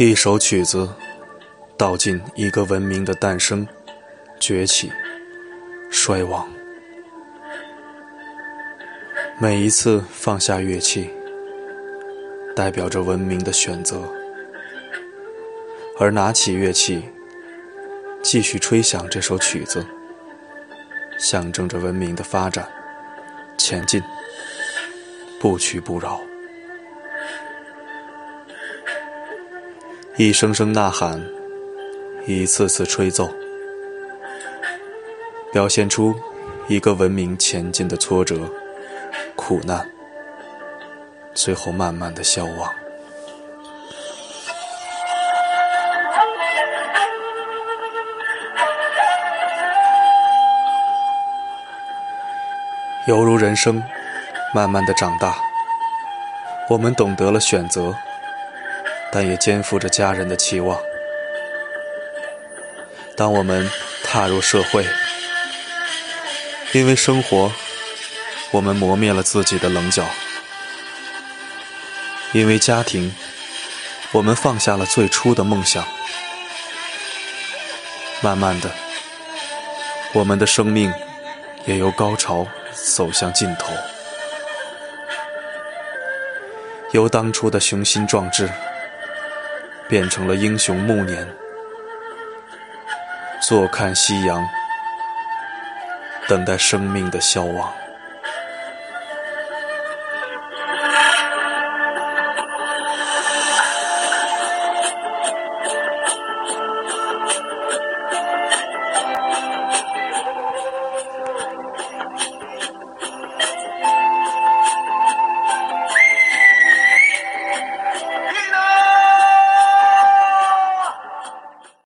一首曲子，道尽一个文明的诞生、崛起、衰亡。每一次放下乐器，代表着文明的选择；而拿起乐器，继续吹响这首曲子，象征着文明的发展、前进，不屈不挠。一声声呐喊，一次次吹奏，表现出一个文明前进的挫折、苦难，最后慢慢的消亡。犹如人生，慢慢的长大，我们懂得了选择。但也肩负着家人的期望。当我们踏入社会，因为生活，我们磨灭了自己的棱角；因为家庭，我们放下了最初的梦想。慢慢的，我们的生命也由高潮走向尽头，由当初的雄心壮志。变成了英雄暮年，坐看夕阳，等待生命的消亡。